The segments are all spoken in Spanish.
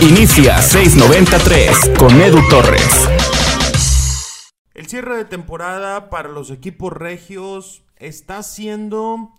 Inicia 693 con Edu Torres. El cierre de temporada para los equipos regios está siendo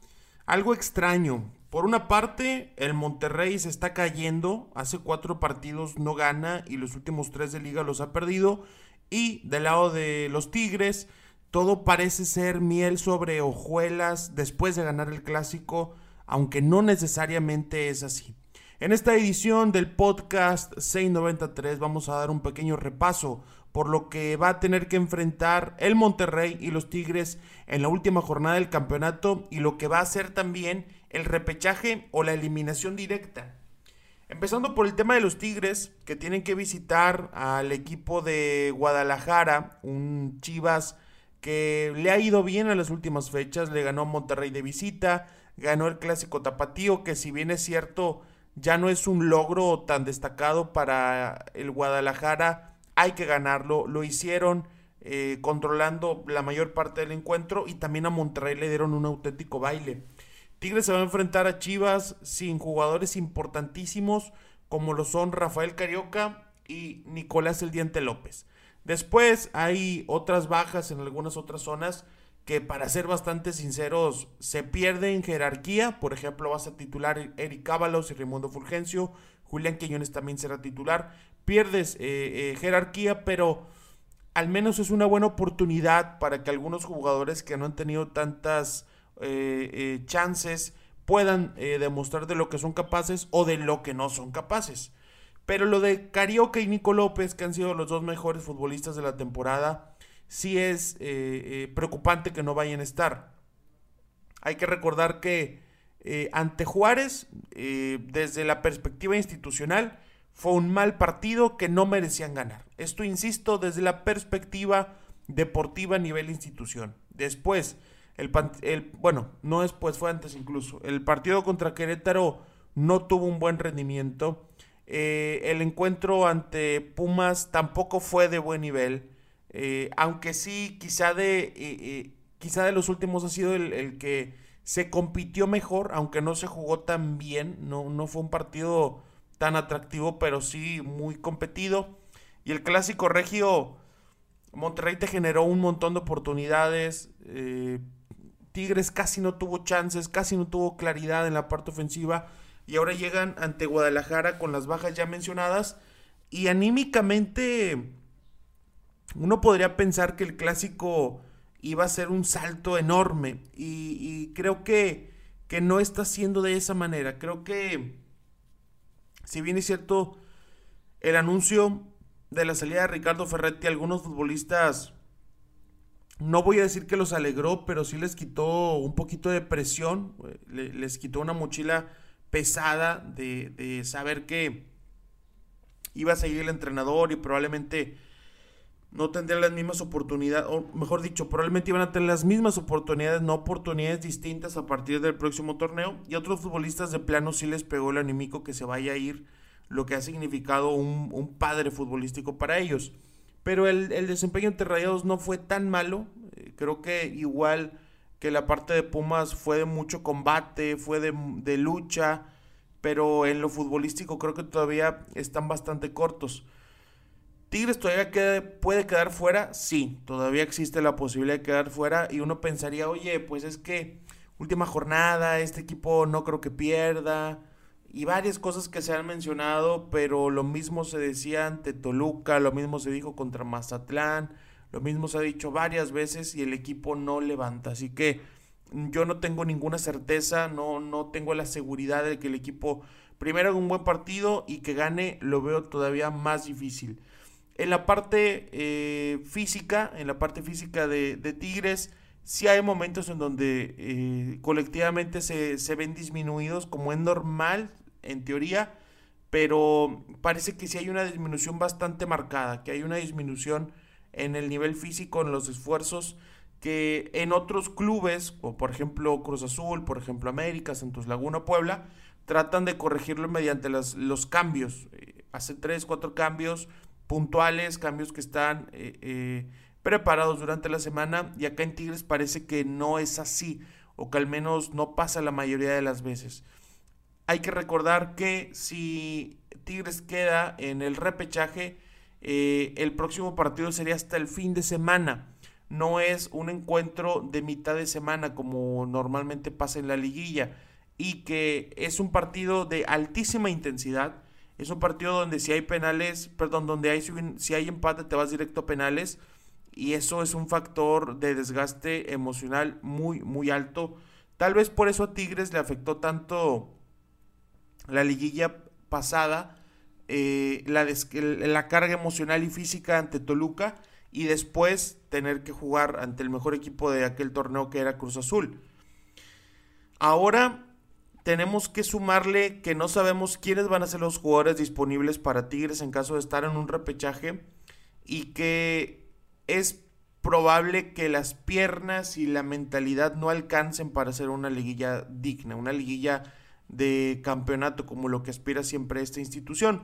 algo extraño. Por una parte, el Monterrey se está cayendo. Hace cuatro partidos no gana y los últimos tres de liga los ha perdido. Y del lado de los Tigres, todo parece ser miel sobre hojuelas después de ganar el clásico, aunque no necesariamente es así. En esta edición del podcast 693 vamos a dar un pequeño repaso por lo que va a tener que enfrentar el Monterrey y los Tigres en la última jornada del campeonato y lo que va a ser también el repechaje o la eliminación directa. Empezando por el tema de los Tigres, que tienen que visitar al equipo de Guadalajara, un Chivas que le ha ido bien en las últimas fechas, le ganó Monterrey de visita, ganó el clásico tapatío, que si bien es cierto, ya no es un logro tan destacado para el Guadalajara, hay que ganarlo, lo hicieron eh, controlando la mayor parte del encuentro y también a Monterrey le dieron un auténtico baile. Tigres se va a enfrentar a Chivas sin jugadores importantísimos como lo son Rafael Carioca y Nicolás El Diente López. Después hay otras bajas en algunas otras zonas que para ser bastante sinceros se pierde en jerarquía. Por ejemplo, vas a titular Eric Ábalos y Raimundo Fulgencio. Julián Quiñones también será titular. Pierdes eh, eh, jerarquía, pero al menos es una buena oportunidad para que algunos jugadores que no han tenido tantas eh, chances puedan demostrar de lo que son capaces o de lo que no son capaces. Pero lo de Carioca y Nico López, que han sido los dos mejores futbolistas de la temporada, sí es eh, eh, preocupante que no vayan a estar. Hay que recordar que eh, ante Juárez, desde la perspectiva institucional, fue un mal partido que no merecían ganar. Esto, insisto, desde la perspectiva deportiva a nivel institución. Después, el, el, bueno, no después, fue antes incluso. El partido contra Querétaro no tuvo un buen rendimiento. el encuentro ante Pumas tampoco fue de buen nivel. Eh, aunque sí, quizá de, eh, eh, quizá de los últimos ha sido el, que se compitió mejor, aunque no se jugó tan bien, no, no fue un partido tan atractivo, pero sí muy competido. Y el clásico regio, Monterrey te generó un montón de oportunidades. Tigres casi no tuvo chances, casi no tuvo claridad en la parte ofensiva. Y ahora llegan ante Guadalajara con las bajas ya mencionadas. Y anímicamente uno podría pensar que el clásico iba a ser un salto enorme y, creo que, que, no está siendo de esa manera. Creo que, si bien es cierto, el anuncio de la salida de Ricardo Ferretti, algunos futbolistas, no voy a decir que los alegró, pero sí les quitó un poquito de presión, les quitó una mochila pesada de, de saber que iba a seguir el entrenador y probablemente no tendrían las mismas oportunidades, o mejor dicho, probablemente iban a tener las mismas oportunidades, no oportunidades distintas a partir del próximo torneo. Y a otros futbolistas de plano sí les pegó el anímico que se vaya a ir, lo que ha significado un, padre futbolístico para ellos. Pero el, desempeño entre Rayados no fue tan malo. Eh, creo que igual que la parte de Pumas fue de mucho combate, fue de, de lucha, pero en lo futbolístico creo que todavía están bastante cortos. Tigres todavía puede quedar fuera, sí, todavía existe la posibilidad de quedar fuera y uno pensaría, oye, pues es que última jornada, este equipo no creo que pierda y varias cosas que se han mencionado, pero lo mismo se decía ante Toluca, lo mismo se dijo contra Mazatlán, lo mismo se ha dicho varias veces y el equipo no levanta, así que yo no tengo ninguna certeza, no, no tengo la seguridad de que el equipo primero haga un buen partido y que gane, lo veo todavía más difícil. En la parte eh, física, en la parte física de, Tigres, sí hay momentos en donde eh, colectivamente se, ven disminuidos, como es normal en teoría, pero parece que sí hay una disminución bastante marcada, que hay una disminución en el nivel físico, en los esfuerzos, que en otros clubes, como por ejemplo Cruz Azul, por ejemplo América, Santos Laguna, Puebla, tratan de corregirlo mediante los cambios. Eh, hace tres, cuatro cambios puntuales, cambios que están eh, eh, preparados durante la semana y acá en Tigres parece que no es así o que al menos no pasa la mayoría de las veces. hay que recordar que si Tigres queda en el repechaje, eh, el próximo partido sería hasta el fin de semana. No es un encuentro de mitad de semana como normalmente pasa en la liguilla. Y que es un partido de altísima intensidad. Es un partido donde si hay penales, perdón, donde hay, si hay empate te vas directo a penales. Y eso es un factor de desgaste emocional muy, muy alto. Tal vez por eso a Tigres le afectó tanto la liguilla pasada eh, la, la carga emocional y física ante Toluca y después tener que jugar ante el mejor equipo de aquel torneo que era Cruz Azul. Ahora tenemos que sumarle que no sabemos quiénes van a ser los jugadores disponibles para Tigres en caso de estar en un repechaje y que es probable que las piernas y la mentalidad no alcancen para hacer una liguilla digna, una liguilla de campeonato como lo que aspira siempre esta institución.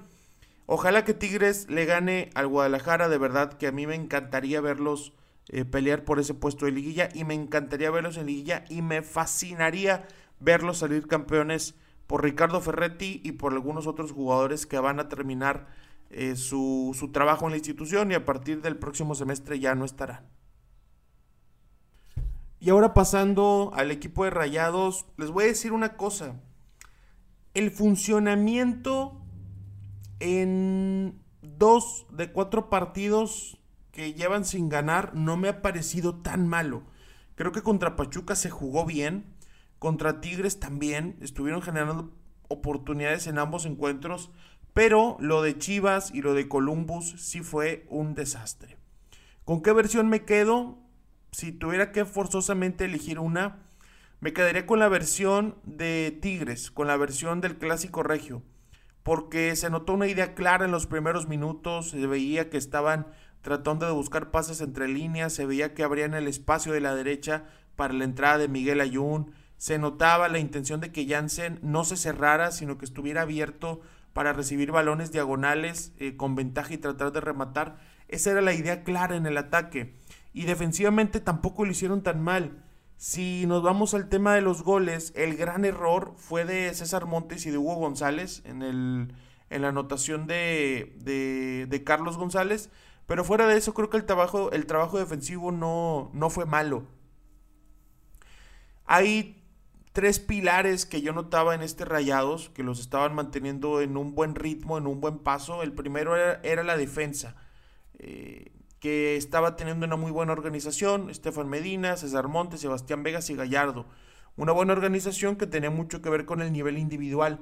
Ojalá que Tigres le gane al Guadalajara, de verdad que a mí me encantaría verlos eh, pelear por ese puesto de liguilla y me encantaría verlos en liguilla y me fascinaría verlos salir campeones por Ricardo Ferretti y por algunos otros jugadores que van a terminar eh, su, su trabajo en la institución y a partir del próximo semestre ya no estarán. Y ahora pasando al equipo de Rayados, les voy a decir una cosa. El funcionamiento en dos de cuatro partidos que llevan sin ganar no me ha parecido tan malo. Creo que contra Pachuca se jugó bien, contra Tigres también, estuvieron generando oportunidades en ambos encuentros, pero lo de Chivas y lo de Columbus sí fue un desastre. ¿Con qué versión me quedo? Si tuviera que forzosamente elegir una, me quedaría con la versión de Tigres, con la versión del clásico regio porque se notó una idea clara en los primeros minutos, se veía que estaban tratando de buscar pases entre líneas, se veía que abrían el espacio de la derecha para la entrada de Miguel Ayun, se notaba la intención de que Jansen no se cerrara, sino que estuviera abierto para recibir balones diagonales eh, con ventaja y tratar de rematar. Esa era la idea clara en el ataque. Y defensivamente tampoco lo hicieron tan mal. Si nos vamos al tema de los goles, el gran error fue de César Montes y de Hugo González en, el, en la anotación de, de, Carlos González. Pero fuera de eso, creo que el trabajo, el trabajo defensivo no, no fue malo. Hay tres pilares que yo notaba en este Rayados, que los estaban manteniendo en un buen ritmo, en un buen paso. El primero era, la defensa. Eh, que estaba teniendo una muy buena organización, Estefan Medina, César Montes, Sebastián Vegas y Gallardo. Una buena organización que tenía mucho que ver con el nivel individual.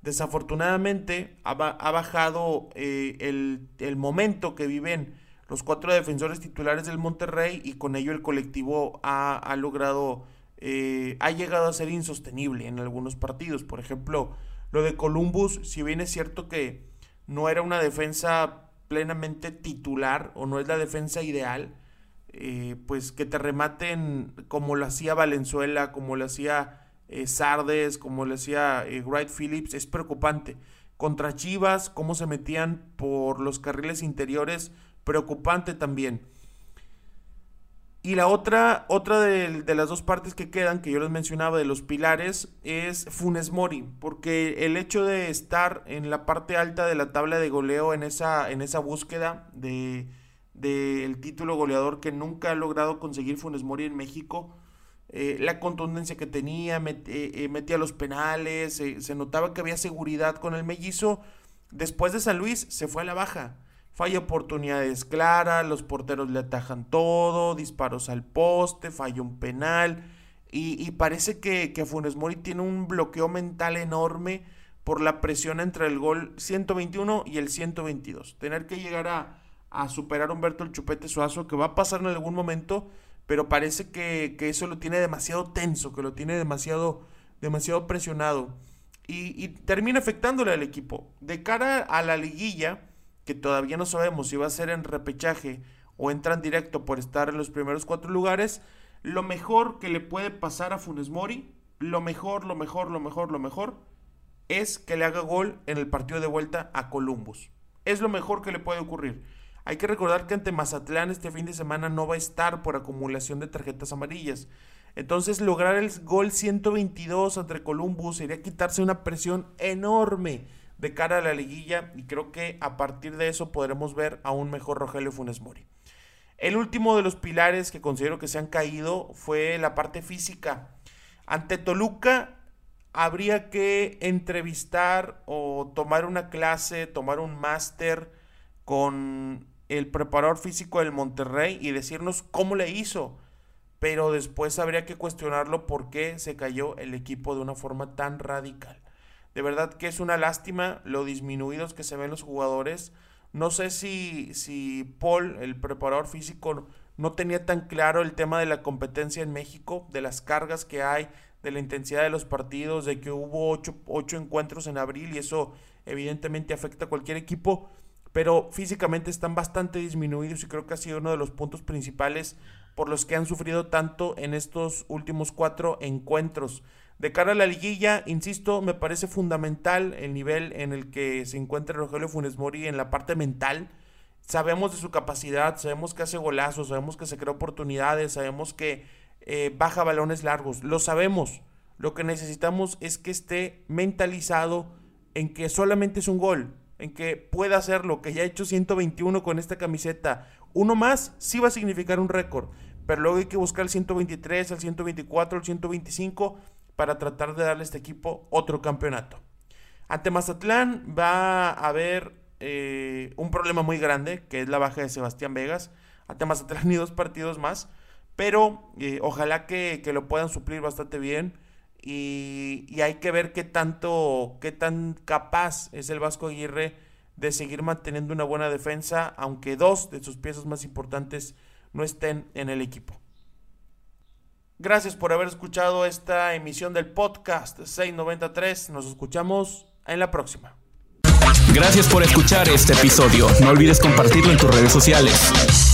Desafortunadamente ha, bajado eh, el, momento que viven los cuatro defensores titulares del Monterrey y con ello el colectivo ha, logrado, eh, ha llegado a ser insostenible en algunos partidos. Por ejemplo, lo de Columbus, si bien es cierto que no era una defensa plenamente titular o no es la defensa ideal, eh, pues que te rematen como lo hacía Valenzuela, como lo hacía eh, Sardes, como lo hacía eh, Wright Phillips, es preocupante. Contra Chivas, cómo se metían por los carriles interiores, preocupante también. Y la otra, otra de, las dos partes que quedan, que yo les mencionaba de los pilares, es Funes Mori, porque el hecho de estar en la parte alta de la tabla de goleo en esa, en esa búsqueda del de, título goleador que nunca ha logrado conseguir Funes Mori en México, eh, la contundencia que tenía, eh, eh, metía los penales, se notaba que había seguridad con el mellizo. Después de San Luis se fue a la baja falla oportunidades claras, los porteros le atajan todo, disparos al poste, falla un penal. Y, parece que, que, Funes Mori tiene un bloqueo mental enorme por la presión entre el gol 121 y el 122. Tener que llegar a, a superar a Humberto el Chupete Suazo, que va a pasar en algún momento, pero parece que, que eso lo tiene demasiado tenso, que lo tiene demasiado, demasiado presionado. Y, y termina afectándole al equipo. De cara a la liguilla, que todavía no sabemos si va a ser en repechaje o entran directo por estar en los primeros cuatro lugares, lo mejor que le puede pasar a Funes Mori, lo mejor, lo mejor, lo mejor, lo mejor, es que le haga gol en el partido de vuelta a Columbus. Es lo mejor que le puede ocurrir. Hay que recordar que ante Mazatlán este fin de semana no va a estar por acumulación de tarjetas amarillas. Entonces lograr el gol 122 entre Columbus sería quitarse una presión enorme de cara a la liguilla y creo que a partir de eso podremos ver a un mejor Rogelio Funes Mori. El último de los pilares que considero que se han caído fue la parte física. Ante Toluca habría que entrevistar o tomar una clase, tomar un máster con el preparador físico del Monterrey y decirnos cómo le hizo pero después habría que cuestionarlo por qué se cayó el equipo de una forma tan radical. De verdad que es una lástima lo disminuidos que se ven los jugadores. No sé si, si Paul, el preparador físico, no tenía tan claro el tema de la competencia en México, de las cargas que hay, de la intensidad de los partidos, de que hubo ocho, ocho encuentros en abril y eso evidentemente afecta a cualquier equipo pero físicamente están bastante disminuidos y creo que ha sido uno de los puntos principales por los que han sufrido tanto en estos últimos cuatro encuentros. De cara a la liguilla, insisto, me parece fundamental el nivel en el que se encuentra Rogelio Funes Mori en la parte mental. Sabemos de su capacidad, sabemos que hace golazos, sabemos que se crea oportunidades, sabemos que eh, baja balones largos, lo sabemos. Lo que necesitamos es que esté mentalizado en que solamente es un gol, en que pueda hacerlo, que ya ha hecho 121 con esta camiseta. Uno más sí va a significar un récord, pero luego hay que buscar el 123, el 124, el 125 para tratar de darle a este equipo otro campeonato. Ante Mazatlán va a haber eh, un problema muy grande, que es la baja de Sebastián Vegas. Ante Mazatlán y dos partidos más, pero eh, ojalá que, que lo puedan suplir bastante bien y, hay que ver qué tanto, qué tan capaz es el Vasco Aguirre de seguir manteniendo una buena defensa, aunque dos de sus piezas más importantes no estén en el equipo. Gracias por haber escuchado esta emisión del podcast 693. Nos escuchamos en la próxima. Gracias por escuchar este episodio. No olvides compartirlo en tus redes sociales.